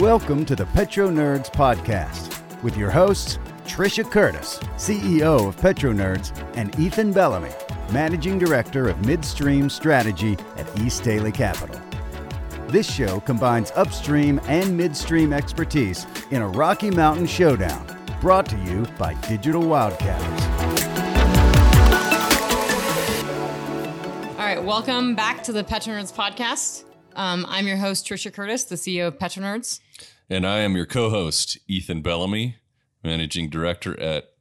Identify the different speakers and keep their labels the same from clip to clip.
Speaker 1: Welcome to the Petro Nerds Podcast with your hosts, Trisha Curtis, CEO of Petro Nerds, and Ethan Bellamy, Managing Director of Midstream Strategy at East Daley Capital. This show combines upstream and midstream expertise in a Rocky Mountain showdown, brought to you by Digital Wildcatters.
Speaker 2: Welcome back to the Petro Nerds podcast. Um, I'm your host, Trisha Curtis, the CEO of Petro Nerds.
Speaker 3: And I am your co host, Ethan Bellamy, Managing Director at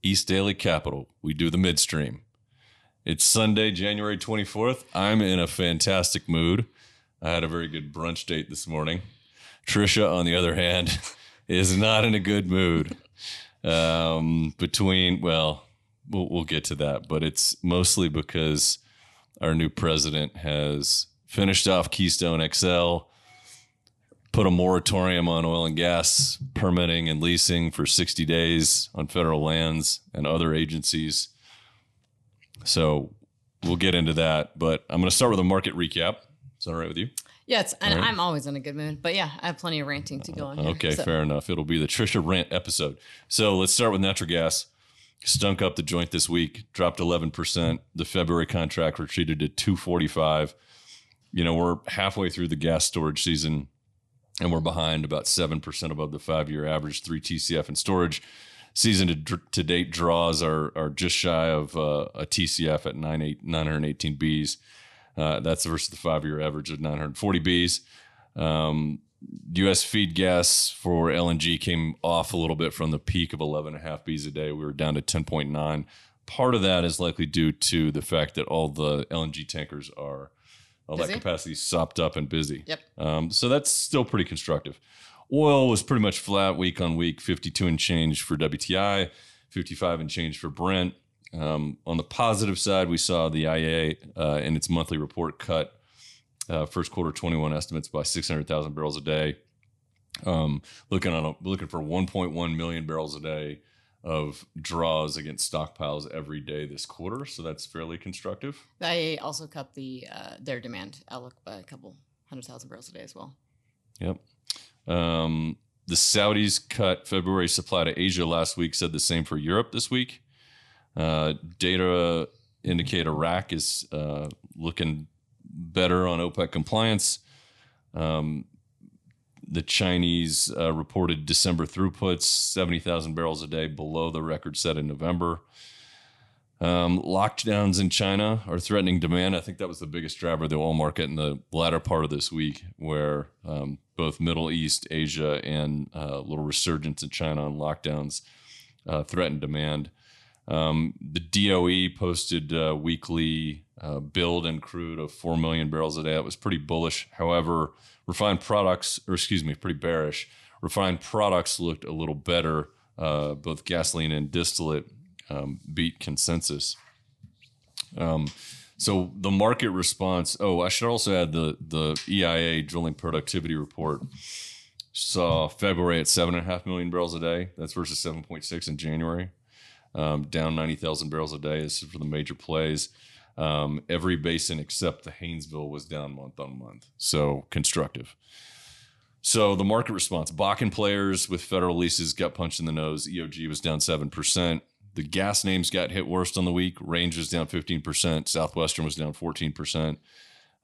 Speaker 3: East Daley Capital. We do the midstream. It's Sunday, January 24th. I'm in a fantastic mood. I had a very good brunch date this morning. Trisha, on the other hand, is not in a good mood. Um, between, well, well, we'll get to that, but it's mostly because our new president has finished off Keystone XL put a moratorium on oil and gas permitting and leasing for 60 days on federal lands and other agencies. So we'll get into that, but I'm going to start with a market recap. Is that all right with you?
Speaker 2: Yes, and
Speaker 3: right.
Speaker 2: I'm always in a good mood. But yeah, I have plenty of ranting to go on. Here,
Speaker 3: Okay,
Speaker 2: so-
Speaker 3: fair enough. It'll be the Trisha rant episode. So let's start with natural gas. Stunk up the joint this week, dropped 11%. The February contract retreated to 245. You know, we're halfway through the gas storage season and we're behind about 7% above the five year average, 3 TCF in storage. Season to, to date draws are, are just shy of uh, a TCF at 98 918 Bs. Uh, that's versus the five year average of 940 Bs. Um, U.S. feed gas for LNG came off a little bit from the peak of 11.5 Bs a day. We were down to 10.9. Part of that is likely due to the fact that all the LNG tankers are, all that capacity is sopped up and busy.
Speaker 2: Yep.
Speaker 3: Um, so that's still pretty constructive. Oil was pretty much flat week on week, 52 and change for WTI, 55 and change for Brent. Um, on the positive side, we saw the IEA uh, in its monthly report cut uh, first quarter 21 estimates by 600,000 barrels a day. Um, looking on a, looking for 1.1 million barrels a day of draws against stockpiles every day this quarter. So that's fairly constructive.
Speaker 2: They also cut the uh, their demand outlook by a couple hundred thousand barrels a day as well.
Speaker 3: Yep. Um, the Saudis cut February supply to Asia last week, said the same for Europe this week. Uh, data indicate Iraq is uh, looking better on OPEC compliance. Um, the Chinese uh, reported December throughputs 70,000 barrels a day below the record set in November. Um, lockdowns in China are threatening demand. I think that was the biggest driver of the oil market in the latter part of this week, where um, both Middle East, Asia, and uh, a little resurgence in China on lockdowns uh, threatened demand. Um, the DOE posted uh, weekly uh, build and crude of 4 million barrels a day. That was pretty bullish. However, refined products, or excuse me, pretty bearish. Refined products looked a little better. Uh, both gasoline and distillate um, beat consensus. Um, so the market response. Oh, I should also add the the EIA drilling productivity report saw February at seven and a half million barrels a day. That's versus seven point six in January. Um, down ninety thousand barrels a day. This is for the major plays. Um, every basin except the Haynesville was down month on month. So constructive. So the market response: Bakken players with federal leases got punched in the nose. EOG was down seven percent. The gas names got hit worst on the week. Range was down 15%. Southwestern was down 14%.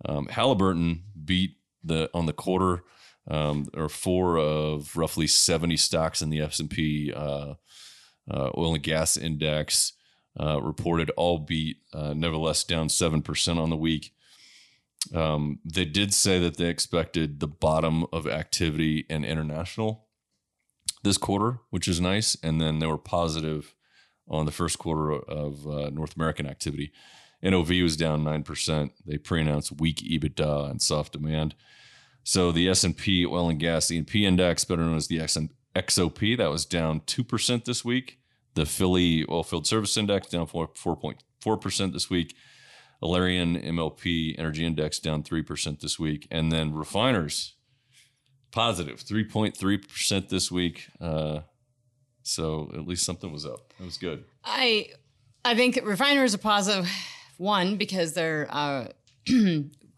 Speaker 3: Um, Halliburton beat the on the quarter, um, or four of roughly 70 stocks in the S&P uh, uh, oil and gas index uh, reported all beat, uh, nevertheless down 7% on the week. Um, they did say that they expected the bottom of activity in international this quarter, which is nice. And then they were positive on the first quarter of uh, North American activity. NOV was down 9%. They pre-announced weak EBITDA and soft demand. So the S&P oil and gas E&P index, better known as the XOP, that was down 2% this week. The Philly oilfield service index down 4.4% this week. Alerian MLP energy index down 3% this week. And then refiners positive 3.3% this week. Uh, so at least something was up. It was good.
Speaker 2: I I think refiners are. One because they're uh,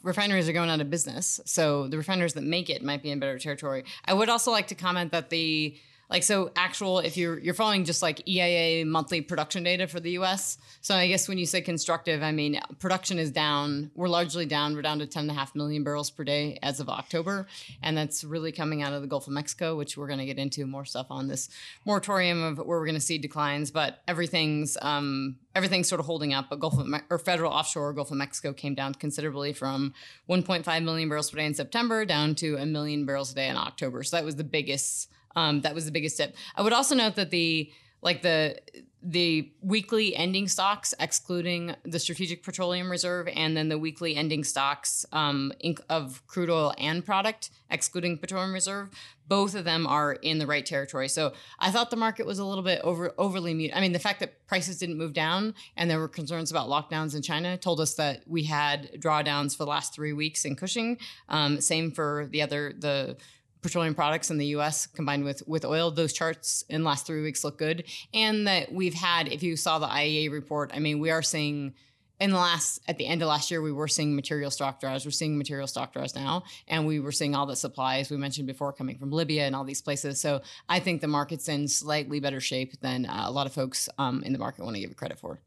Speaker 2: refineries are going out of business. So the refineries that make it might be in better territory. I would also like to comment that the like so actual if you're you're following just like EIA monthly production data for the US. So I guess when you say constructive, I mean production is down. We're largely down. We're down to 10.5 million barrels per day as of October. And that's really coming out of the Gulf of Mexico, which we're gonna get into more stuff on this moratorium of where we're gonna see declines, but everything's um everything's sort of holding up. But Gulf of Me- or federal offshore Gulf of Mexico came down considerably from 1.5 million barrels per day in September down to a million barrels a day in October. So that was the biggest um, that was the biggest tip. I would also note that the like the the weekly ending stocks, excluding the Strategic Petroleum Reserve, and then the weekly ending stocks um, of crude oil and product, excluding Petroleum Reserve, both of them are in the right territory. So I thought the market was a little bit over overly muted. I mean, the fact that prices didn't move down and there were concerns about lockdowns in China told us that we had drawdowns for the last three weeks in Cushing. Um, same for the other the petroleum products in the US combined with with oil those charts in the last 3 weeks look good. And that we've had if you saw the IEA report I mean we are seeing in the last at the end of last year we were seeing material stock draws we're seeing material stock draws now. And we were seeing all the supplies we mentioned before coming from libya and all these places. So i think the market's in slightly better shape than uh, a lot of folks um, in the market want to give it credit for.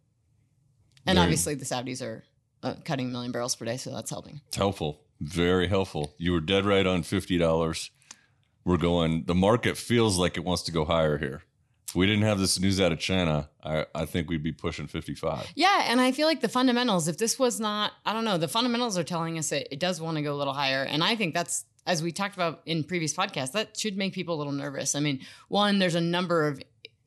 Speaker 2: And Very, obviously the saudis are uh, cutting a million barrels per day so that's helping.
Speaker 3: It's helpful. Very helpful. You were dead right on $50 we're going, the market feels like it wants to go higher here. If we didn't have this news out of China, I, I think we'd be pushing 55.
Speaker 2: Yeah. And I feel like the fundamentals, if this was not, I don't know, the fundamentals are telling us that it does want to go a little higher. And I think that's, as we talked about in previous podcasts, that should make people a little nervous. I mean, one, there's a number of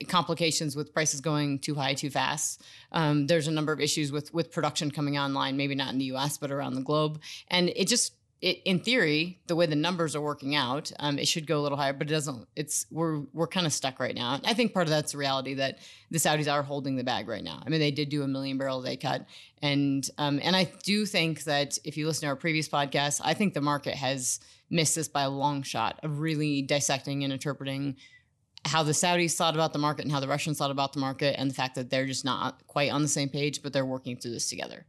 Speaker 2: complications with prices going too high too fast. Um, there's a number of issues with with production coming online, maybe not in the U.S. but around the globe, and it just it, in theory, the way the numbers are working out, um, it should go a little higher, but it doesn't. It's we're we're kind of stuck right now. I think part of that's the reality that the Saudis are holding the bag right now. I mean, they did do a million barrel a day cut, and um, and I do think that if you listen to our previous podcast, I think the market has missed this by a long shot of really dissecting and interpreting how the Saudis thought about the market and how the Russians thought about the market, and the fact that they're just not quite on the same page, but they're working through this together.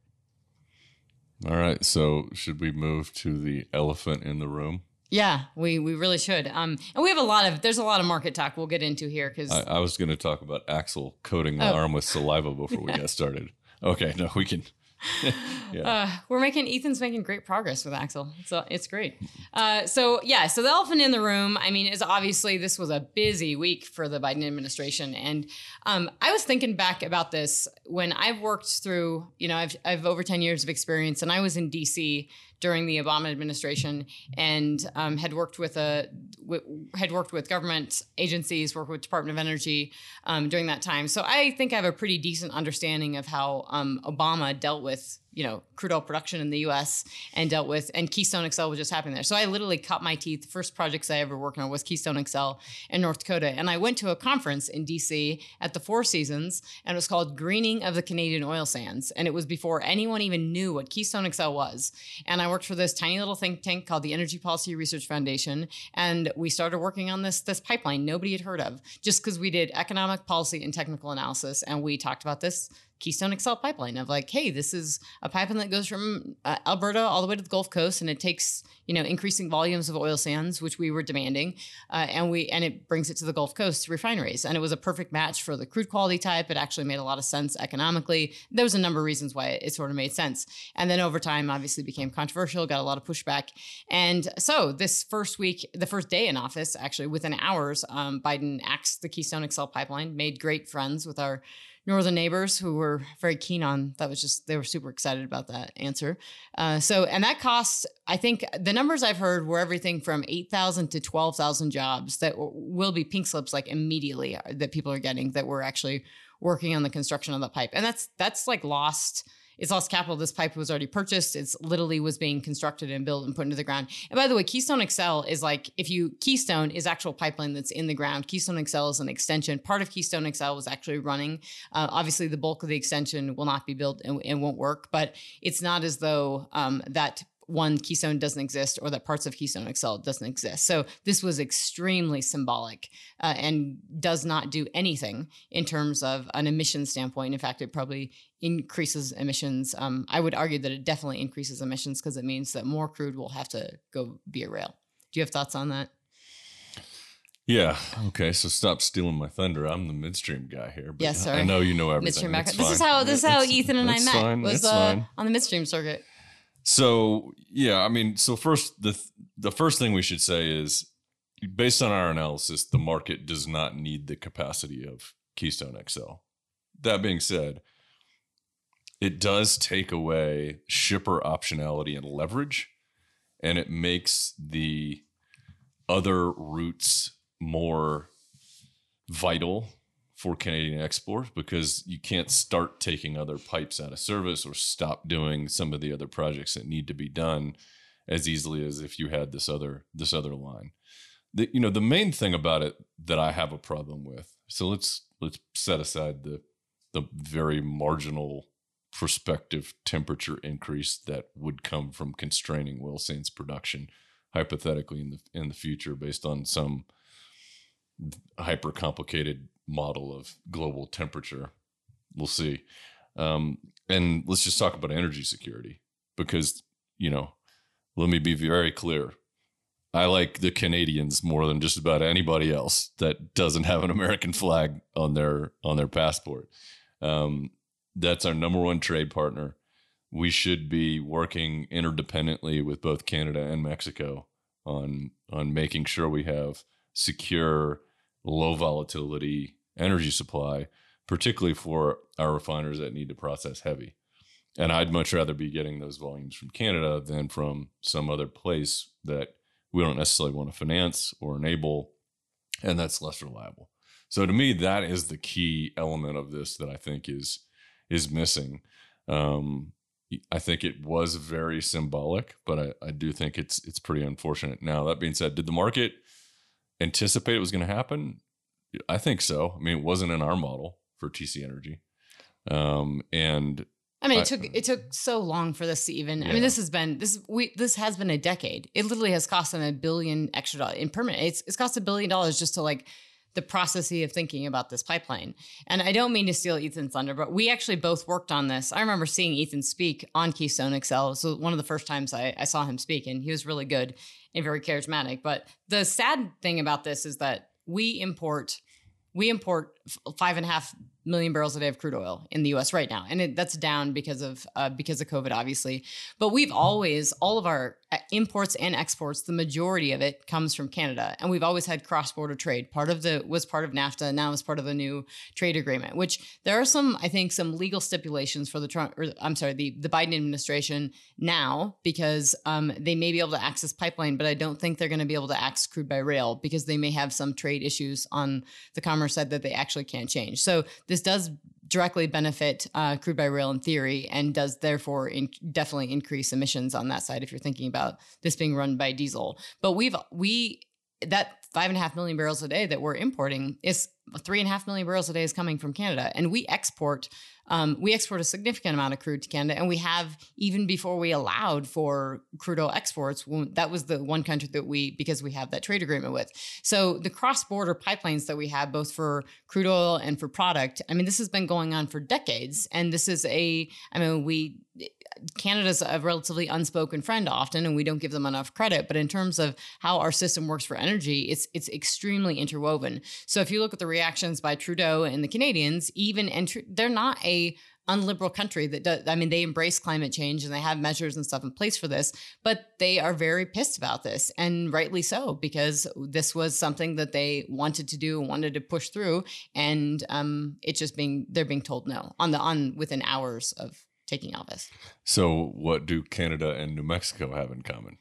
Speaker 3: All right. So should we move to the elephant in the room?
Speaker 2: Yeah, we we really should. Um, and we have a lot of there's a lot of market talk we'll get into here because
Speaker 3: I, I, was going to talk about Axel coating my oh. arm with saliva before we got started. Okay, no, we can
Speaker 2: yeah. Uh, we're making Ethan's making great progress with Axel. So it's great. Uh, so yeah, so the elephant in the room. I mean, is obviously this was a busy week for the Biden administration, and um, I was thinking back about this when I've worked through. You know, I've I've over ten years of experience, and I was in D.C during the Obama administration and um, had worked with a w- had worked with government agencies, worked with Department of Energy um, during that time. So I think I have a pretty decent understanding of how um, Obama dealt with you know crude oil production in the U.S. and dealt with and Keystone XL was just happening there. So I literally cut my teeth. The first projects I ever worked on was Keystone XL in North Dakota, and I went to a conference in D.C. at the Four Seasons, and it was called Greening of the Canadian Oil Sands, and it was before anyone even knew what Keystone XL was. And I worked for this tiny little think tank called the Energy Policy Research Foundation, and we started working on this this pipeline nobody had heard of, just because we did economic policy and technical analysis, and we talked about this Keystone XL pipeline of like, hey, this is a pipeline that goes from uh, Alberta all the way to the Gulf Coast, and it takes you know increasing volumes of oil sands, which we were demanding, uh, and we and it brings it to the Gulf Coast refineries, and it was a perfect match for the crude quality type. It actually made a lot of sense economically. There was a number of reasons why it, it sort of made sense, and then over time, obviously became controversial, got a lot of pushback, and so this first week, the first day in office, actually within hours, um, Biden axed the Keystone XL pipeline, made great friends with our northern neighbors who were very keen on that was just they were super excited about that answer. Uh, so and that costs i think the numbers i've heard were everything from 8000 to 12000 jobs that will be pink slips like immediately uh, that people are getting that we're actually working on the construction of the pipe. And that's that's like lost it's lost capital. This pipe was already purchased. It's literally was being constructed and built and put into the ground. And by the way, Keystone XL is like if you Keystone is actual pipeline that's in the ground. Keystone XL is an extension. Part of Keystone XL was actually running. Uh, obviously, the bulk of the extension will not be built and, and, won't work. But it's not as though um, that one Keystone doesn't exist or that parts of Keystone XL doesn't exist. So this was extremely symbolic uh, and does not do anything in terms of an emission standpoint. In fact, it probably increases emissions. Um, I would argue that it definitely increases emissions because it means that more crude will have to go via rail. Do you have thoughts on that?
Speaker 3: Yeah. Okay. So stop stealing my thunder. I'm the midstream guy here.
Speaker 2: But yes, sorry.
Speaker 3: I know you know everything.
Speaker 2: Midstream This is how this is how Ethan and I met.
Speaker 3: Fine.
Speaker 2: Was uh, on the midstream circuit.
Speaker 3: So yeah, I mean, so first the the first thing we should say is, based on our analysis, the market does not need the capacity of Keystone XL. That being said, it does take away shipper optionality and leverage, and it makes the other routes more vital for Canadian exports because you can't start taking other pipes out of service or stop doing some of the other projects that need to be done as easily as if you had this other this other line. The, you know the main thing about it that I have a problem with. So let's let's set aside the the very marginal prospective temperature increase that would come from constraining oil sands production hypothetically in the in the future based on some hyper complicated model of global temperature. We'll see. Um, and let's just talk about energy security because, you know, let me be very clear. I like the Canadians more than just about anybody else that doesn't have an American flag on their on their passport. Um, that's our number one trade partner. We should be working interdependently with both Canada and Mexico on on making sure we have secure low volatility energy supply, particularly for our refiners that need to process heavy. And I'd much rather be getting those volumes from Canada than from some other place that we don't necessarily want to finance or enable, and that's less reliable. So to me, that is the key element of this that I think is is missing. Um, I think it was very symbolic, but I, I do think it's it's pretty unfortunate. Now that being said, did the market anticipate it was going to happen? I think so. I mean, it wasn't in our model for TC Energy, um, and
Speaker 2: I mean, it took it took so long for this to even. Yeah. I mean, this has been this we this has been a decade. It literally has cost them a billion extra dollars in permanent. It's it's cost a billion dollars just to like the process of thinking about this pipeline. And I don't mean to steal Ethan's thunder, but we actually both worked on this. I remember seeing Ethan speak on Keystone XL. So one of the first times I, I saw him speak, and he was really good and very charismatic. But the sad thing about this is that we import we import five and a half million barrels a day of crude oil in the U.S. right now, and it, that's down because of uh, because of COVID, obviously. But we've always all of our imports and exports, the majority of it comes from Canada, and we've always had cross border trade. Part of the was part of NAFTA, now is part of the new trade agreement. Which there are some, I think, some legal stipulations for the Trump, or I'm sorry, the the Biden administration now because um, they may be able to access pipeline, but I don't think they're going to be able to access crude by rail because they may have some trade issues on the commerce side that they actually can't change. So this does directly benefit uh, crude by rail in theory and does therefore in, definitely increase emissions on that side if you're thinking about this being run by diesel. But we've we that five and a half million barrels a day that we're importing is three and a half million barrels a day is coming from Canada, and we export um, we export a significant amount of crude to Canada, and we have even before we allowed for crude oil exports. That was the one country that we because we have that trade agreement with. So the cross border pipelines that we have, both for crude oil and for product, I mean, this has been going on for decades, and this is a I mean we Canada's a relatively unspoken friend often, and we don't give them enough credit. But in terms of how our system works for energy, it's it's extremely interwoven. So if you look at the reactions by Trudeau and the Canadians, even and they're not a unliberal country that does i mean they embrace climate change and they have measures and stuff in place for this but they are very pissed about this and rightly so because this was something that they wanted to do and wanted to push through and um, it's just being they're being told no on the on within hours of taking office.
Speaker 3: So, what do Canada and New Mexico have in common?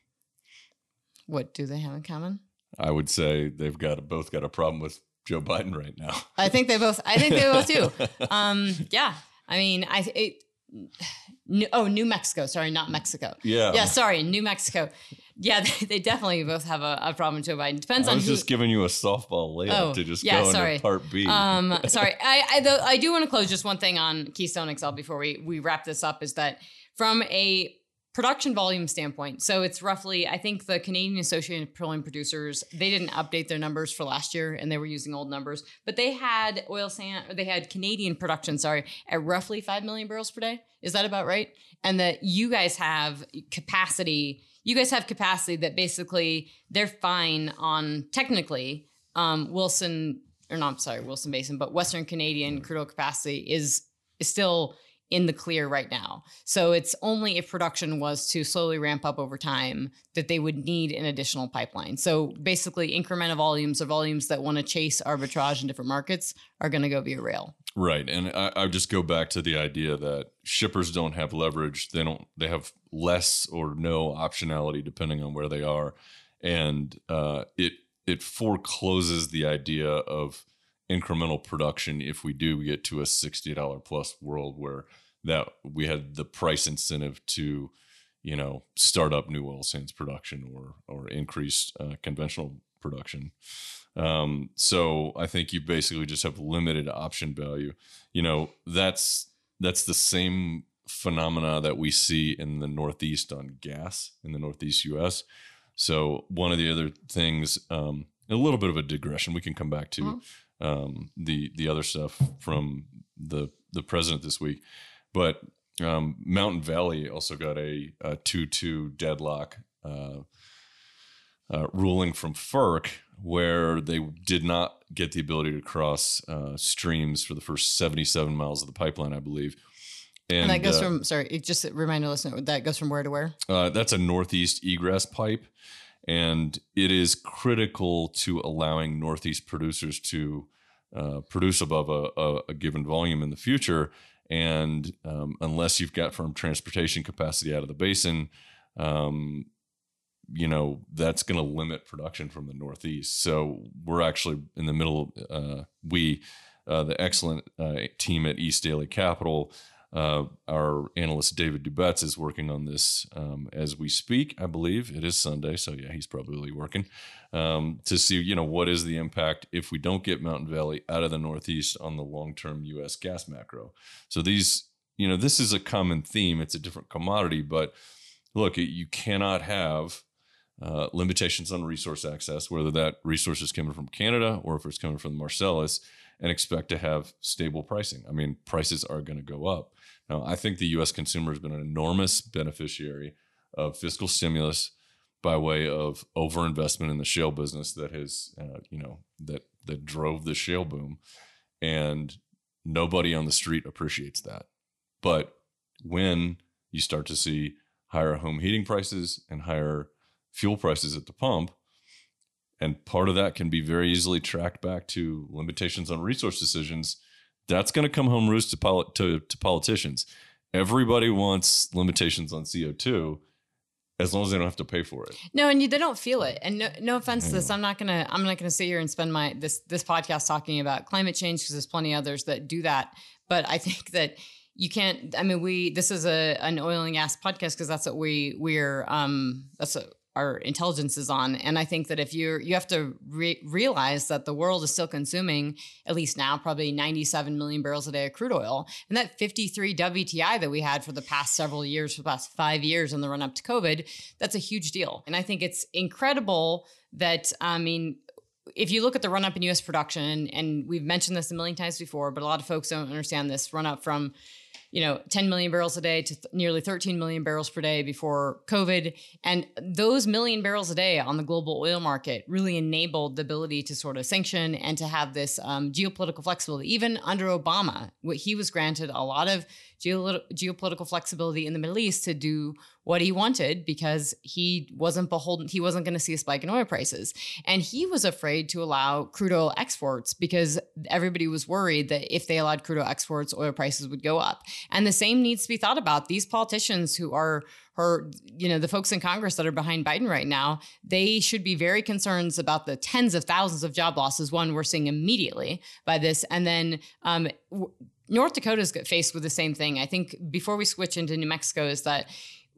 Speaker 2: What do they have in common?
Speaker 3: I would say they've got a, both got a problem with Joe Biden right now.
Speaker 2: I think they both. I think they both do. Um, yeah, I mean, I it, oh, New Mexico. Sorry, not Mexico.
Speaker 3: Yeah.
Speaker 2: Yeah. Sorry, New Mexico. Yeah, they, they definitely both have a, a problem with Joe Biden. Depends on.
Speaker 3: I
Speaker 2: on
Speaker 3: was
Speaker 2: who.
Speaker 3: just giving you a softball layup oh, to just yeah, go sorry. into part B.
Speaker 2: Um, sorry. I I, though, I do want to close just one thing on Keystone XL before we we wrap this up. Is that from a production volume standpoint, so it's roughly, I think the Canadian Associated Petroleum Producers, they didn't update their numbers for last year and they were using old numbers, but they had oil sand, or they had Canadian production, sorry, at roughly 5 million barrels per day. Is that about right? And that you guys have capacity, you guys have capacity that basically they're fine on technically um, Williston, or not, sorry, Williston Basin, but Western Canadian crude oil capacity is, is still in the clear right now. So it's only if production was to slowly ramp up over time that they would need an additional pipeline. So basically, incremental volumes or volumes that want to chase arbitrage in different markets are going to go via rail.
Speaker 3: Right, and I, I just go back to the idea that shippers don't have leverage. They don't. They have less or no optionality depending on where they are, and uh, it it forecloses the idea of incremental production if we do get to a $60 plus world where that we had the price incentive to you know start up new oil sands production or or increase uh, conventional production. Um, so i think you basically just have limited option value. You know that's that's the same phenomena that we see in the northeast on gas in the northeast us so one of the other things um, a little bit of a digression we can come back to mm-hmm um, the the other stuff from the the president this week. But um, Mountain Valley also got a, a two two deadlock uh, uh, ruling from FERC where they did not get the ability to cross uh, streams for the first 77 miles of the pipeline, I believe.
Speaker 2: And, and that goes uh, from sorry, just remind the listener that goes from where to where?
Speaker 3: Uh, that's a northeast egress pipe and it is critical to allowing Northeast producers to uh, produce above a, a, a, given volume in the future. And um, unless you've got firm transportation capacity out of the basin, um, you know that's going to limit production from the Northeast. So we're actually in the middle. Uh, we, uh, the excellent uh, team at East Daley Capital, uh, our analyst David Dubetz is working on this um, as we speak. I believe it is Sunday, so yeah, he's probably working um, to see you know what is the impact if we don't get Mountain Valley out of the Northeast on the long-term U.S. gas macro. So these, you know, this is a common theme. It's a different commodity, but look, you cannot have uh, limitations on resource access, whether that resource is coming from Canada or if it's coming from the Marcellus, and expect to have stable pricing. I mean, prices are going to go up. Now, I think the U.S. consumer has been an enormous beneficiary of fiscal stimulus by way of overinvestment in the shale business that has, uh, you know, that that drove the shale boom, and nobody on the street appreciates that. But when you start to see higher home heating prices and higher fuel prices at the pump, and part of that can be very easily tracked back to limitations on resource decisions that's going to come home roost to, poli- to, to politicians. Everybody wants limitations on CO2 as long as they don't have to pay for it.
Speaker 2: No, and you, they don't feel it. And no, no offense to this, I'm not gonna I'm not gonna sit here and spend my this this podcast talking about climate change because there's plenty of others that do that. But I think that you can't. I mean, we this is a an oil and gas podcast because that's what we we're um that's a our intelligence is on. And I think that if you're, you have to re- realize that the world is still consuming, at least now, probably 97 million barrels a day of crude oil. And that 53 WTI that we had for the past several years, for the past five years in the run up to COVID, that's a huge deal. And I think it's incredible that, I mean, if you look at the run up in US production, and we've mentioned this a million times before, but a lot of folks don't understand this run up from you know 10 million barrels a day to th- nearly 13 million barrels per day before covid. And those million barrels a day on the global oil market really enabled the ability to sort of sanction and to have this um, geopolitical flexibility. Even under obama he was granted a lot of geopolitical flexibility in the Middle East to do what he wanted because he wasn't beholden, he wasn't going to see a spike in oil prices. And he was afraid to allow crude oil exports because everybody was worried that if they allowed crude oil exports, oil prices would go up. And the same needs to be thought about. These politicians who are or you know the folks in congress that are behind biden right now they should be very concerned about the tens of thousands of job losses one we're seeing immediately by this and then um, North Dakota's faced with the same thing. I think before we switch into New Mexico, is that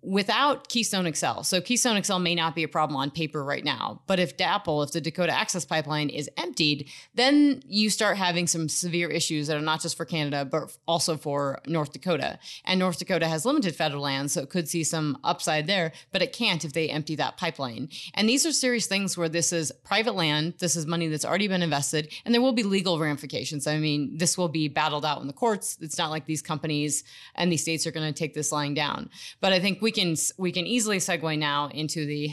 Speaker 2: without Keystone XL. So Keystone XL may not be a problem on paper right now, but if DAPL, if the Dakota Access Pipeline is emptied, then you start having some severe issues that are not just for Canada, but also for North Dakota. And North Dakota has limited federal land, so it could see some upside there, but it can't if they empty that pipeline. And these are serious things where this is private land, this is money that's already been invested, and there will be legal ramifications. I mean, this will be battled out in the courts. It's not like these companies and these states are going to take this lying down. But I think we can we can easily segue now into the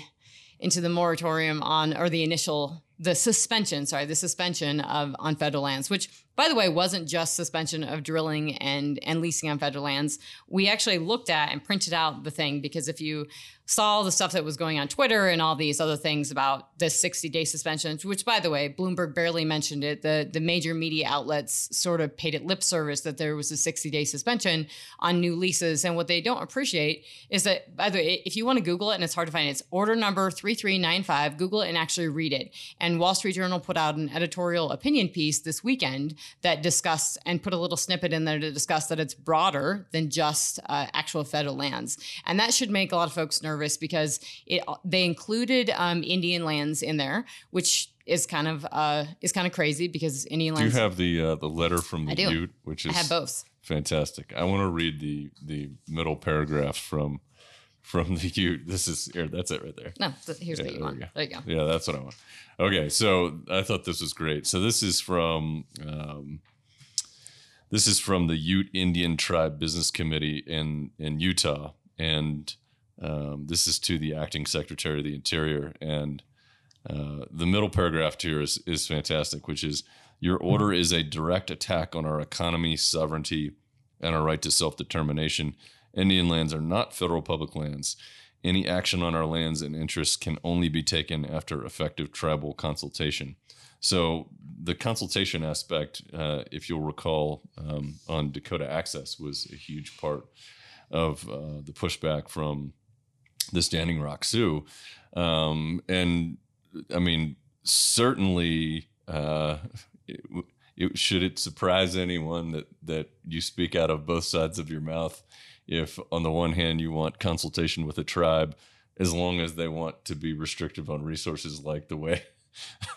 Speaker 2: into the moratorium on or the initial the suspension sorry the suspension of on federal lands which by the way wasn't just suspension of drilling and and leasing on federal lands. We actually looked at and printed out the thing because if you saw the stuff that was going on Twitter and all these other things about the 60 day suspension, which by the way, Bloomberg barely mentioned it. The, the major media outlets sort of paid it lip service that there was a 60 day suspension on new leases. And what they don't appreciate is that, by the way, if you want to Google it and it's hard to find, it's order number 3395, Google it and actually read it. And Wall Street Journal put out an editorial opinion piece this weekend that discussed and put a little snippet in there to discuss that it's broader than just uh, actual federal lands. And that should make a lot of folks nervous nervous because it they included um, Indian lands in there, which is kind of uh, is kind of crazy because Indian lands.
Speaker 3: Do you have the uh, the letter from the Ute, which is
Speaker 2: I have both.
Speaker 3: Fantastic. I want to read the the middle paragraph from from the Ute. This is here. That's it right there.
Speaker 2: No, th- here's yeah, what you want. There you go.
Speaker 3: Yeah, that's what I want. Okay, so I thought this was great. So this is from. Um, this is from the Ute Indian Tribe Business Committee in in Utah, and um, this is to the acting secretary of the interior. And uh, the middle paragraph here is, is fantastic, which is your order is a direct attack on our economy, sovereignty, and our right to self determination. Indian lands are not federal public lands. Any action on our lands and interests can only be taken after effective tribal consultation. So, the consultation aspect, uh, if you'll recall, um, on Dakota Access was a huge part of uh, the pushback from the Standing Rock Sioux. Um, and I mean, certainly, uh, it, it, should it surprise anyone that that you speak out of both sides of your mouth? If on the one hand you want consultation with a tribe, as long as they want to be restrictive on resources like the way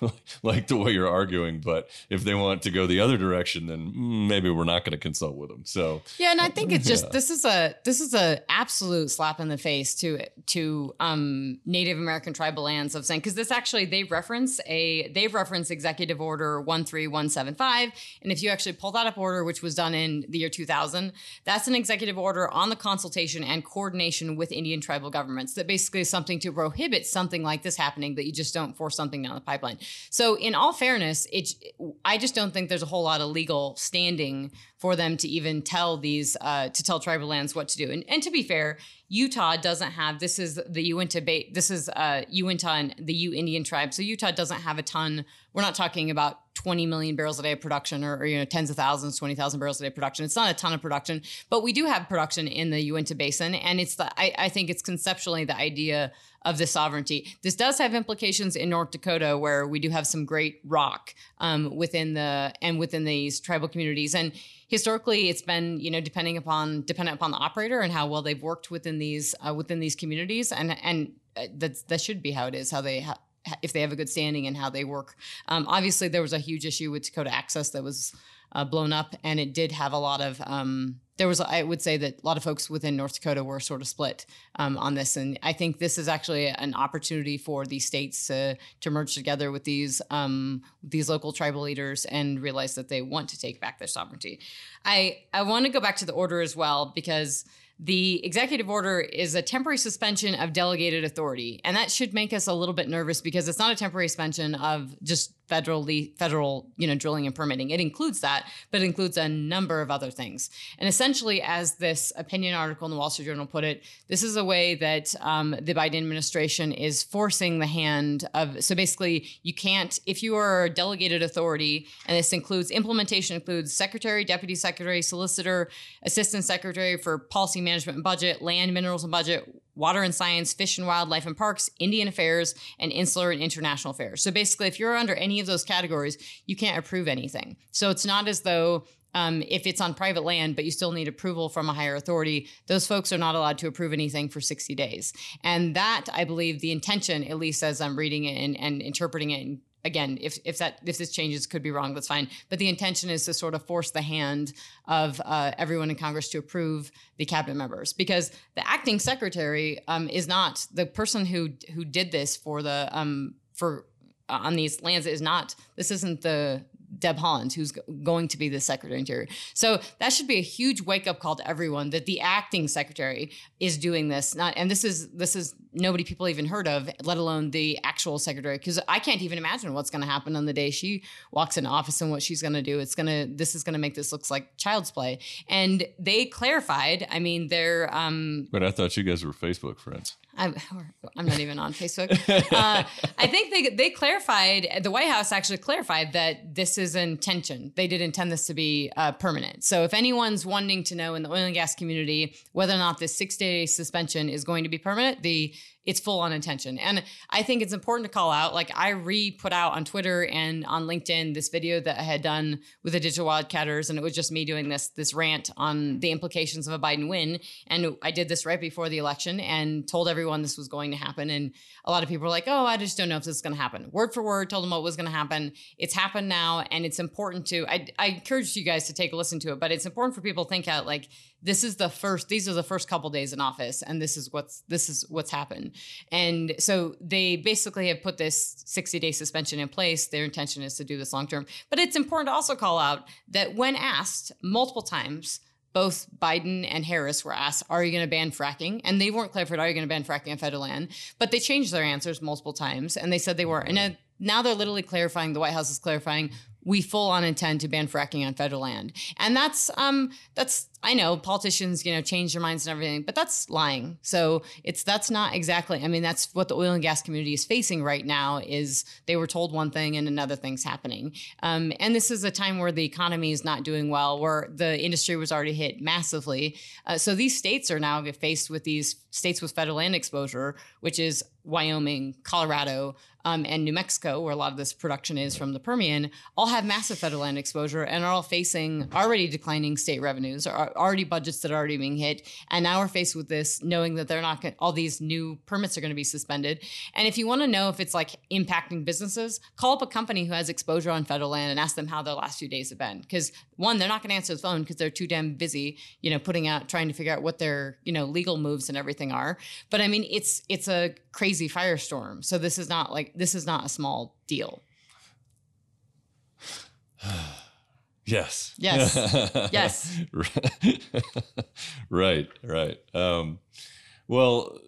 Speaker 3: like the way you're arguing. But if they want to go the other direction, then maybe we're not going to consult with them. So
Speaker 2: yeah, and I think it's just yeah. this is a this is a absolute slap in the face to to um, Native American tribal lands of saying because this actually they reference a they reference Executive Order one three one seven five, and if you actually pull that up order, which was done in the year two thousand, that's an executive order on the consultation and coordination with Indian tribal governments that basically is something to prohibit something like this happening that you just don't force something down the pipeline. So, in all fairness, it I just don't think there's a whole lot of legal standing for them to even tell these uh, to tell tribal lands what to do. And, and to be fair, Utah doesn't have this is the Uinta Bay, this is uh, Uinta and the Ute Indian tribe. So Utah doesn't have a ton. We're not talking about 20 million barrels a day of production or, or you know tens of thousands, 20,000 barrels a day production. It's not a ton of production, but we do have production in the Uinta Basin, and it's the I, I think it's conceptually the idea of the sovereignty. This does have implications in North Dakota, where we do have some great rock um, within the and within these tribal communities. And historically, it's been you know depending upon dependent upon the operator and how well they've worked within these uh, within these communities. And and uh, that that should be how it is. How they ha- if they have a good standing and how they work. Um, obviously, there was a huge issue with Dakota Access that was uh, blown up, and it did have a lot of. Um, there was, I would say, that a lot of folks within North Dakota were sort of split um, on this, and I think this is actually an opportunity for these states to to merge together with these um, these local tribal leaders and realize that they want to take back their sovereignty. I I want to go back to the order as well because the executive order is a temporary suspension of delegated authority, and that should make us a little bit nervous because it's not a temporary suspension of just federal federal you know drilling and permitting. It includes that, but it includes a number of other things. And essentially, as this opinion article in the Wall Street Journal put it, this is a way that um, the Biden administration is forcing the hand of. So basically, you can't if you are a delegated authority, and this includes implementation includes secretary, deputy secretary, solicitor, assistant secretary for policy management and budget, land, minerals and budget water and science, fish and wildlife and parks, Indian affairs, and insular and international affairs. So basically, if you're under any of those categories, you can't approve anything. So it's not as though um, if it's on private land, but you still need approval from a higher authority, those folks are not allowed to approve anything for 60 days. And that, I believe, the intention, at least as I'm reading it and, and interpreting it again, if if that if this changes, could be wrong. That's fine. But the intention is to sort of force the hand of uh, everyone in Congress to approve the cabinet members because the acting secretary um, is not the person who who did this for the um, for uh, on these lands is not. This isn't the Deb Haaland, who's going to be the Secretary of Interior. So that should be a huge wake up call to everyone that the acting secretary is doing this. Not and this is this is nobody people even heard of, let alone the actual secretary. Because I can't even imagine what's going to happen on the day she walks in office and what she's going to do. It's gonna this is going to make this looks like child's play. And they clarified. I mean, they're. Um,
Speaker 3: but I thought you guys were Facebook friends.
Speaker 2: I'm, I'm not even on Facebook. Uh, I think they they clarified the White House actually clarified that this is intention. They did intend this to be uh, permanent. So if anyone's wanting to know in the oil and gas community whether or not this six day suspension is going to be permanent, the it's full on intention. And I think it's important to call out. Like I re put out on Twitter and on LinkedIn this video that I had done with the digital wildcatters, and it was just me doing this this rant on the implications of a Biden win. And I did this right before the election and told everyone this was going to happen. And a lot of people were like, "Oh, I just don't know if this is going to happen." Word for word, told them what was going to happen. It's happened now, and it's important to. I, I encourage you guys to take a listen to it, but it's important for people to think out like this is the first these are the first couple days in office and this is what's this is what's happened and so they basically have put this 60 day suspension in place their intention is to do this long term but it's important to also call out that when asked multiple times both Biden and Harris were asked, Are you going to ban fracking? And they weren't clarified, Are you going to ban fracking on federal land? But they changed their answers multiple times and they said they were. And now they're literally clarifying, the White House is clarifying, we full on intend to ban fracking on federal land. And that's um that's I know politicians, you know, change their minds and everything, but that's lying. So it's that's not exactly. I mean, that's what the oil and gas community is facing right now. Is they were told one thing and another thing's happening. Um, and this is a time where the economy is not doing well, where the industry was already hit massively. Uh, so these states are now faced with these states with federal land exposure, which is Wyoming, Colorado, um, and New Mexico, where a lot of this production is from the Permian, all have massive federal land exposure and are all facing already declining state revenues, are already budgets that are already being hit. And now we're faced with this, knowing that they're not going all these new permits are going to be suspended. And if you want to know if it's like impacting businesses, call up a company who has exposure on federal land and ask them how their last few days have been. Because one, they're not going to answer the phone because they're too damn busy, you know, putting out trying to figure out what their you know legal moves and everything are. But I mean, it's it's a crazy firestorm. So this is not like this is not a small deal.
Speaker 3: Yes.
Speaker 2: Yes. yes.
Speaker 3: right. Right. Um, well,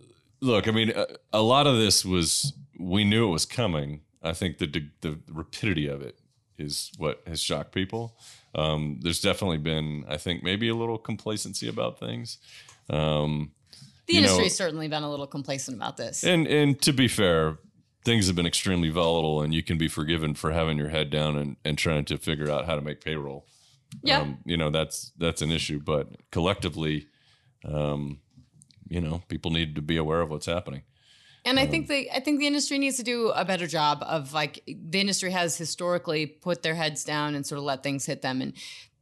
Speaker 3: look. I mean, a, a, lot of this was we knew it was coming. I think the the rapidity of it is what has shocked people. Um, there's definitely been, I think, maybe a little complacency about things. Um,
Speaker 2: the industry's certainly been a little complacent about this.
Speaker 3: And and to be fair, things have been extremely volatile and you can be forgiven for having your head down and, and trying to figure out how to make payroll.
Speaker 2: Yeah. Um,
Speaker 3: you know, that's that's an issue. But collectively, um, you know, people need to be aware of what's happening.
Speaker 2: And I think um, the I think the industry needs to do a better job of like the industry has historically put their heads down and sort of let things hit them. And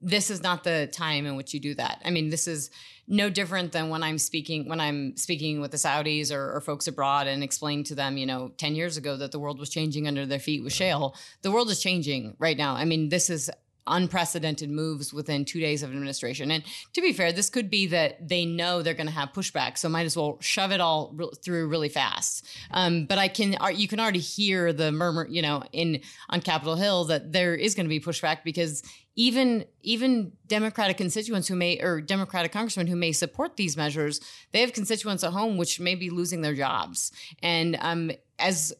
Speaker 2: this is not the time in which you do that. I mean, this is no different than when I'm speaking when I'm speaking with the Saudis or, or, folks abroad and explaining to them, you know, 10 years ago that the world was changing under their feet with shale. The world is changing right now. I mean, this is unprecedented moves within two days of administration. And to be fair, this could be that they know they're going to have pushback, so might as well shove it all re- through really fast. Um, but I can, you can already hear the murmur, you know, in on Capitol Hill that there is going to be pushback because even even Democratic constituents who may or Democratic congressmen who may support these measures, they have constituents at home which may be losing their jobs. And um, as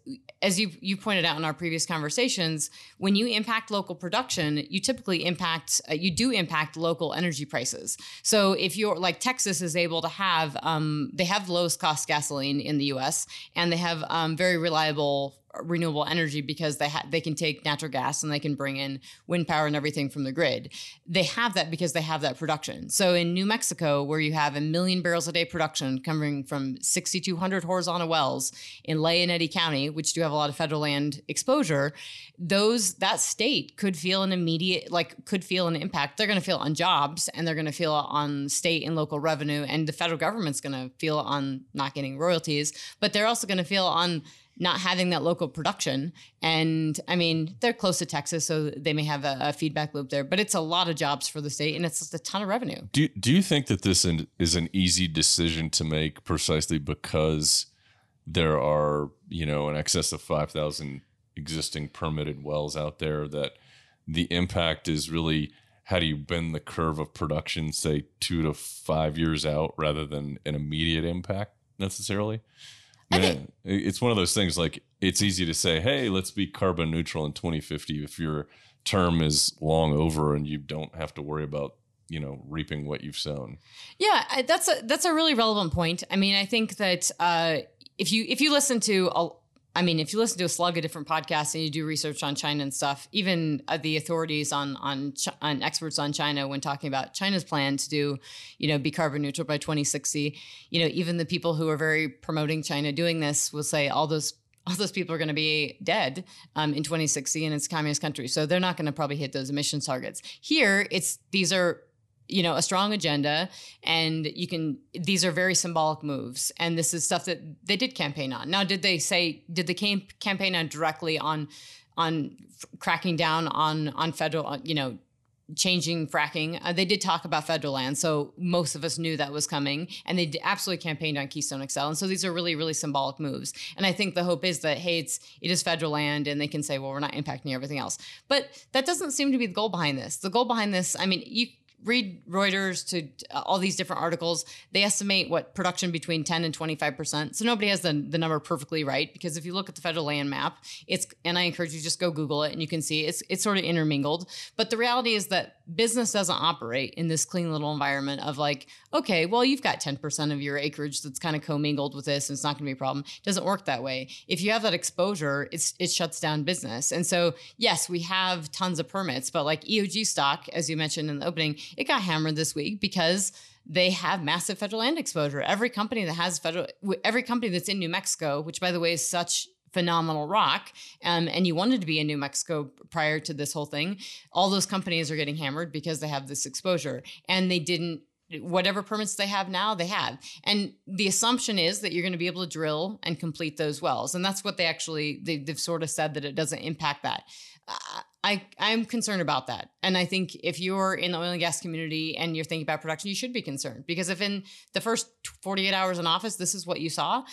Speaker 2: as you you pointed out in our previous conversations, when you impact local production, you typically impact uh, you do impact local energy prices. So if you're like Texas is able to have um, they have lowest cost gasoline in the U.S. and they have um, very reliable renewable energy because they ha- they can take natural gas and they can bring in wind power and everything from the grid. They have that because they have that production. So in New Mexico, where you have a million barrels a day production coming from 6,200 horizontal wells in Lea and Eddy County, which do have a lot of federal land exposure, those that state could feel an immediate like could feel an impact. They're going to feel on jobs and they're going to feel on state and local revenue, and the federal government's going to feel on not getting royalties, but they're also going to feel on not having that local production. And I mean, they're close to Texas, so they may have a, a, feedback loop there, but it's a lot of jobs for the state and it's just a ton of revenue.
Speaker 3: Do, do you think that this is an easy decision to make precisely because there are, you know, in excess of 5,000 existing permitted wells out there that the impact is really how do you bend the curve of production, say two to five years out rather than an immediate impact necessarily? Man, it's one of those things like it's easy to say, hey, let's be carbon neutral in 2050 if your term is long over and you don't have to worry about you know reaping what you've sown.
Speaker 2: Yeah that's a that's a really relevant point. I mean i think that uh, if you if you listen to a, I mean, if you listen to a slug of different podcasts and you do research on China and stuff, even uh, the authorities on on on experts on China when talking about China's plan to do, you know, be carbon neutral by 2060, you know, even the people who are very promoting China doing this will say all those all those people are going to be dead um, in 2060 and it's a communist country, so they're not going to probably hit those emissions targets. Here, it's these are you know a strong agenda and you can these are very symbolic moves and this is stuff that they did campaign on. Now did they say did the camp- campaign on directly on on cracking down on on federal uh, you know changing fracking? Uh, they did talk about federal land so most of us knew that was coming and they absolutely campaigned on keystone xl and so these are really really symbolic moves. And i think the hope is that hey it's it is federal land and they can say well we're not impacting everything else. But that doesn't seem to be the goal behind this. The goal behind this i mean you read Reuters to uh, all these different articles, they estimate what production between 10 and 25%. So nobody has the, the number perfectly right because if you look at the federal land map, it's and I encourage you just go Google it and you can see it's it's sort of intermingled. But the reality is that business doesn't operate in this clean little environment of like, okay, well, you've got 10% of your acreage that's kind of commingled with this and it's not going to be a problem. It doesn't work that way. If you have that exposure, it's it shuts down business. And so, yes, we have tons of permits, but like EOG stock, as you mentioned in the opening, it got hammered this week because they have massive federal land exposure. Every company that has federal, every company that's in New Mexico, which by the way is such phenomenal rock, um, and you wanted to be in New Mexico prior to this whole thing, all those companies are getting hammered because they have this exposure, and they didn't. Whatever permits they have now, they have. And the assumption is that you're going to be able to drill and complete those wells. And that's what they actually, they, have sort of said that it doesn't impact that. Uh, I, I'm concerned about that. And I think if you're in the oil and gas community and you're thinking about production, you should be concerned because if in the first 48 hours in office, this is what you saw,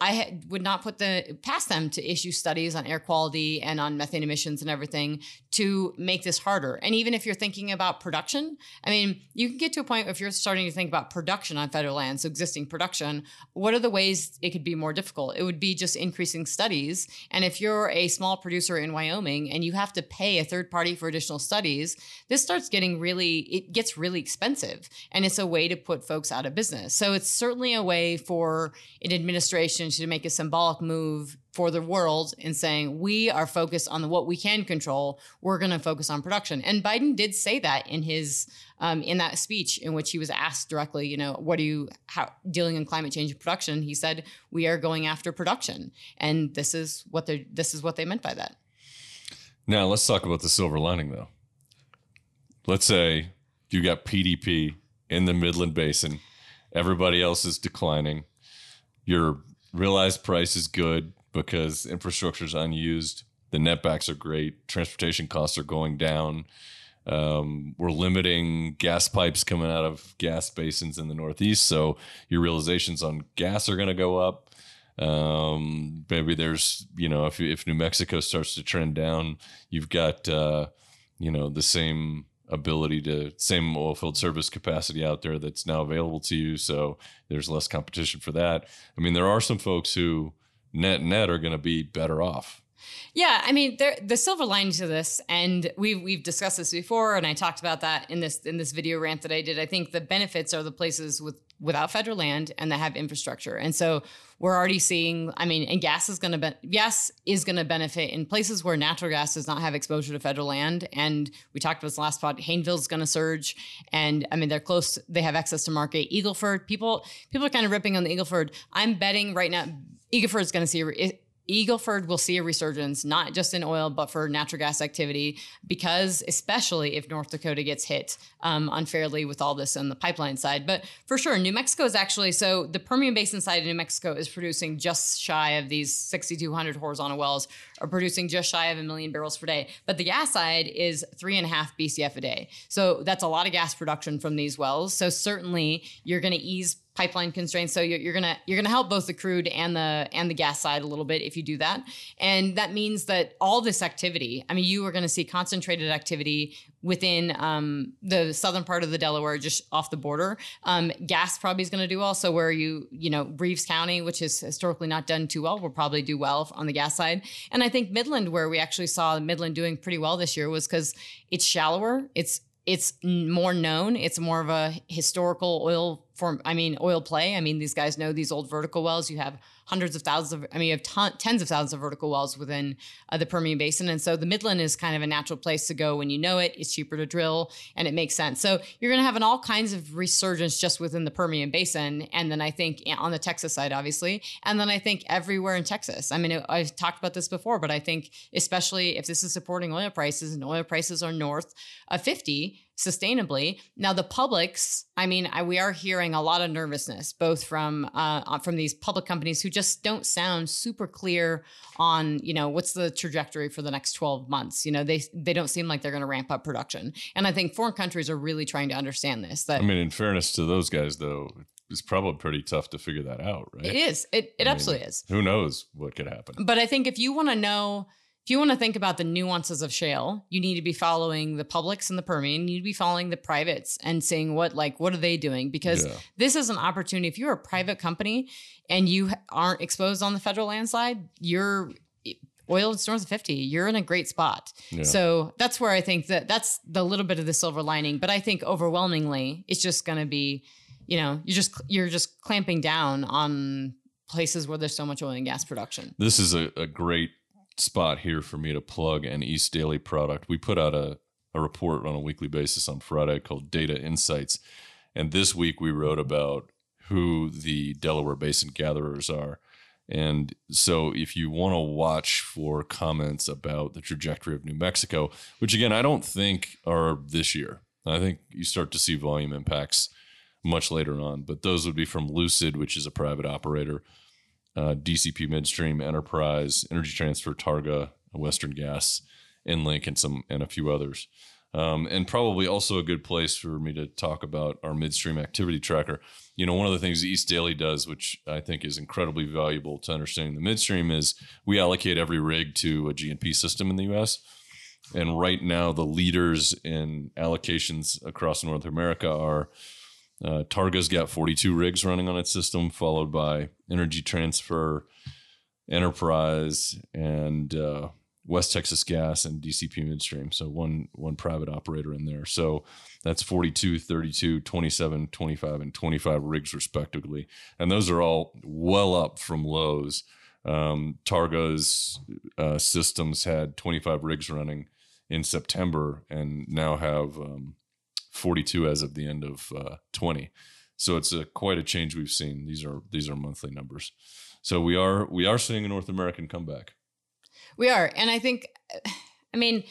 Speaker 2: I would not put the past them to issue studies on air quality and on methane emissions and everything to make this harder. And even if you're thinking about production, I mean, you can get to a point if you're starting to think about production on federal land, so existing production, what are the ways it could be more difficult? It would be just increasing studies. And if you're a small producer in Wyoming and you have to to pay a third party for additional studies, this starts getting really, it gets really expensive. And it's a way to put folks out of business. So it's certainly a way for an administration to make a symbolic move for the world in saying we are focused on what we can control. We're going to focus on production. And Biden did say that in his um, in that speech in which he was asked directly, you know, what are you how, dealing in climate change and production? He said we are going after production, and this is what they this is what they meant by that.
Speaker 3: Now let's talk about the silver lining, though. Let's say you got PDP in the Midland Basin, everybody else is declining. Your realized price is good because infrastructure is unused. The netbacks are great. Transportation costs are going down. Um, we're limiting gas pipes coming out of gas basins in the Northeast, so your realizations on gas are going to go up. Um, maybe there's, you know, if if New Mexico starts to trend down, you've got, uh, you know, the same ability to same oil field service capacity out there that's now available to you. So there's less competition for that. I mean, there are some folks who net net are going to be better off.
Speaker 2: Yeah, I mean, there, the silver lining to this, and we've we've discussed this before, and I talked about that in this in this video rant that I did. I think the benefits are the places with without federal land and that have infrastructure. And so we're already seeing, I mean, and gas is going to be, gas is going to benefit in places where natural gas does not have exposure to federal land. And we talked about this last spot, Haynesville's going to surge. And I mean, they're close, they have access to market. Eagleford, people, people are kind of ripping on the Eagleford. I'm betting right now, Eagleford is going to see Eagleford will see a resurgence, not just in oil, but for natural gas activity, because especially if North Dakota gets hit um, unfairly with all this on the pipeline side. But for sure, New Mexico is actually so the Permian Basin side of New Mexico is producing just shy of these 6,200 horizontal wells, are producing just shy of a million barrels per day. But the gas side is three and a half BCF a day. So that's a lot of gas production from these wells. So certainly you're going to ease pipeline constraints. So you're, gonna you're gonna help both the crude and the and the gas side a little bit if you do that. And that means that all this activity, I mean, you are going to see concentrated activity within um, the southern part of the Delaware, just off the border. Um, gas probably is going to do well. So where you you know Reeves County, which has historically not done too well, will probably do well on the gas side. And I think Midland, where we actually saw Midland doing pretty well this year, was because it's shallower. It's it's more known. It's more of a historical oil form. I mean, oil play. I mean, these guys know these old vertical wells. You have hundreds of thousands of, I mean, you have ton, tens of thousands of vertical wells within uh, the Permian Basin. And so the Midland is kind of a natural place to go when you know it. It's cheaper to drill and it makes sense. So you're going to have an all kinds of resurgence just within the Permian Basin. And then I think on the Texas side, obviously. And then I think everywhere in Texas. I mean, I've talked about this before, but I think especially if this is supporting oil prices and oil prices are north of 50, sustainably. Now, the publics, I mean, I, we are hearing a lot of nervousness, both from uh, from these public companies who just don't sound super clear on, you know, what's the trajectory for the next 12 months. You know, they they don't seem like they're going to ramp up production, and I think foreign countries are really trying to understand this. That
Speaker 3: I mean, in fairness to those guys, though, it's probably pretty tough to figure that out, right?
Speaker 2: It is. It it I absolutely mean, is.
Speaker 3: Who knows what could happen?
Speaker 2: But I think if you want to know if you want to think about the nuances of shale, you need to be following the publics and the Permian. You need to be following the privates and seeing what like what are they doing because yeah. this is an opportunity. If you're a private company and you aren't exposed on the federal landslide, you're oil is north of 50 you're in a great spot yeah. so that's where i think that that's the little bit of the silver lining but i think overwhelmingly it's just going to be you know you're just you're just clamping down on places where there's so much oil and gas production
Speaker 3: this is a, a great spot here for me to plug an East Daley product. We put out a, a report on a weekly basis on Friday called Data Insights. And this week we wrote about who the Delaware Basin gatherers are. And so, if you want to watch for comments about the trajectory of New Mexico, which again, I don't think are this year, I think you start to see volume impacts much later on. But those would be from Lucid, which is a private operator, uh, DCP Midstream, Enterprise, Energy Transfer, Targa, Western Gas, EnLink, and some and a few others. Um, and probably also a good place for me to talk about our midstream activity tracker. You know, one of the things East Daley does, which I think is incredibly valuable to understanding the midstream, is we allocate every rig to a G&P system in the U.S. And right now, the leaders in allocations across North America are uh, Targa's got 42 rigs running on its system, followed by Energy Transfer, Enterprise, and uh, West Texas Gas and DCP Midstream. So one one private operator in there. So that's 42, 32, 27, 25, and 25 rigs respectively. And those are all well up from lows. Um, Targa's uh, systems had 25 rigs running in September and now have um, 42 as of the end of uh, 20. So it's a quite a change we've seen. These are these are monthly numbers. So we are we are seeing a North American comeback.
Speaker 2: We are, and I think, I mean,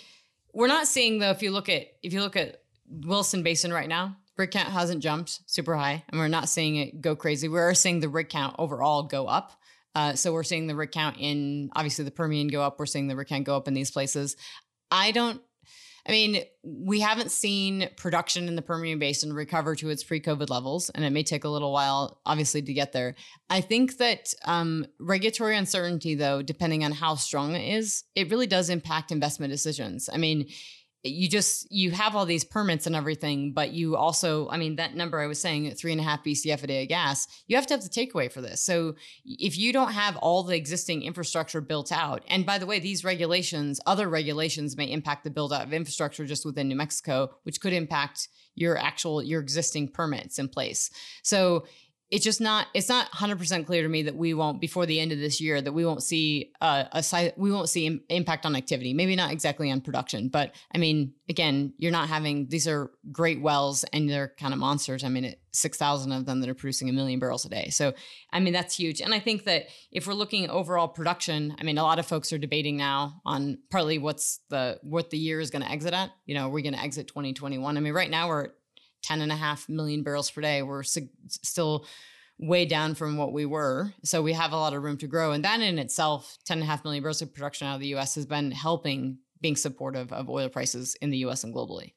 Speaker 2: we're not seeing though. If you look at if you look at Williston Basin right now, rig count hasn't jumped super high, and we're not seeing it go crazy. We are seeing the rig count overall go up. Uh, so we're seeing the rig count in obviously the Permian go up. We're seeing the rig count go up in these places. I don't I mean, we haven't seen production in the Permian Basin recover to its pre COVID levels, and it may take a little while, obviously, to get there. I think that um, regulatory uncertainty, though, depending on how strong it is, it really does impact investment decisions. I mean, you just you have all these permits and everything, but you also, I mean, that number I was saying, three and a half BCF a day of gas, you have to have the takeaway for this. So if you don't have all the existing infrastructure built out, and by the way, these regulations, other regulations may impact the build out of infrastructure just within New Mexico, which could impact your actual your existing permits in place. So it's just not it's not 100% clear to me that we won't before the end of this year that we won't see uh, a site we won't see Im- impact on activity. Maybe not exactly on production but i mean again you're not having these are great wells and they're kind of monsters. I mean it, 6000 of them that are producing a million barrels a day. So i mean that's huge. And i think that if we're looking overall production i mean a lot of folks are debating now on partly what's the what the year is going to exit at. You know are we going to exit 2021 i mean right now we're 10 and a half million barrels per day. We're still way down from what we were. So we have a lot of room to grow. And that in itself, 10 and a half million barrels of production out of the US has been helping being supportive of oil prices in the US and globally.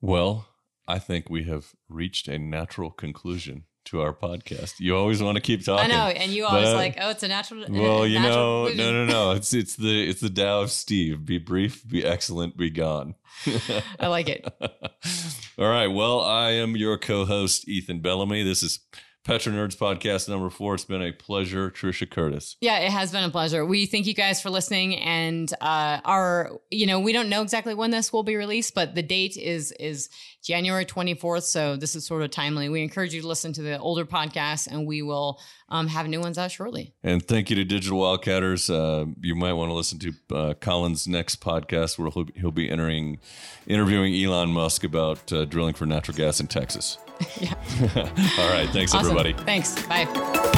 Speaker 3: Well, I think we have reached a natural conclusion to our podcast. You always want to keep talking.
Speaker 2: I know, and you always but, like, oh, it's a natural.
Speaker 3: Well, you
Speaker 2: natural
Speaker 3: know, no, no, no. It's it's the it's the Tao of Steve. Be brief, be excellent, be gone.
Speaker 2: I like it.
Speaker 3: All right. Well, I am your co-host Ethan Bellamy. This is Petro Nerds podcast number four. It's been a pleasure, Trisha Curtis.
Speaker 2: Yeah, it has been a pleasure. We thank you guys for listening, and uh, our, you know, we don't know exactly when this will be released, but the date is is January twenty fourth. So this is sort of timely. We encourage you to listen to the older podcasts, and we will um, have new ones out shortly.
Speaker 3: And thank you to Digital Wildcatters. Uh, you might want to listen to uh, Colin's next podcast, where he'll, he'll be entering, interviewing Elon Musk about uh, drilling for natural gas in Texas.
Speaker 2: yeah.
Speaker 3: All right. Thanks,
Speaker 2: awesome.
Speaker 3: everybody.
Speaker 2: Thanks. Bye.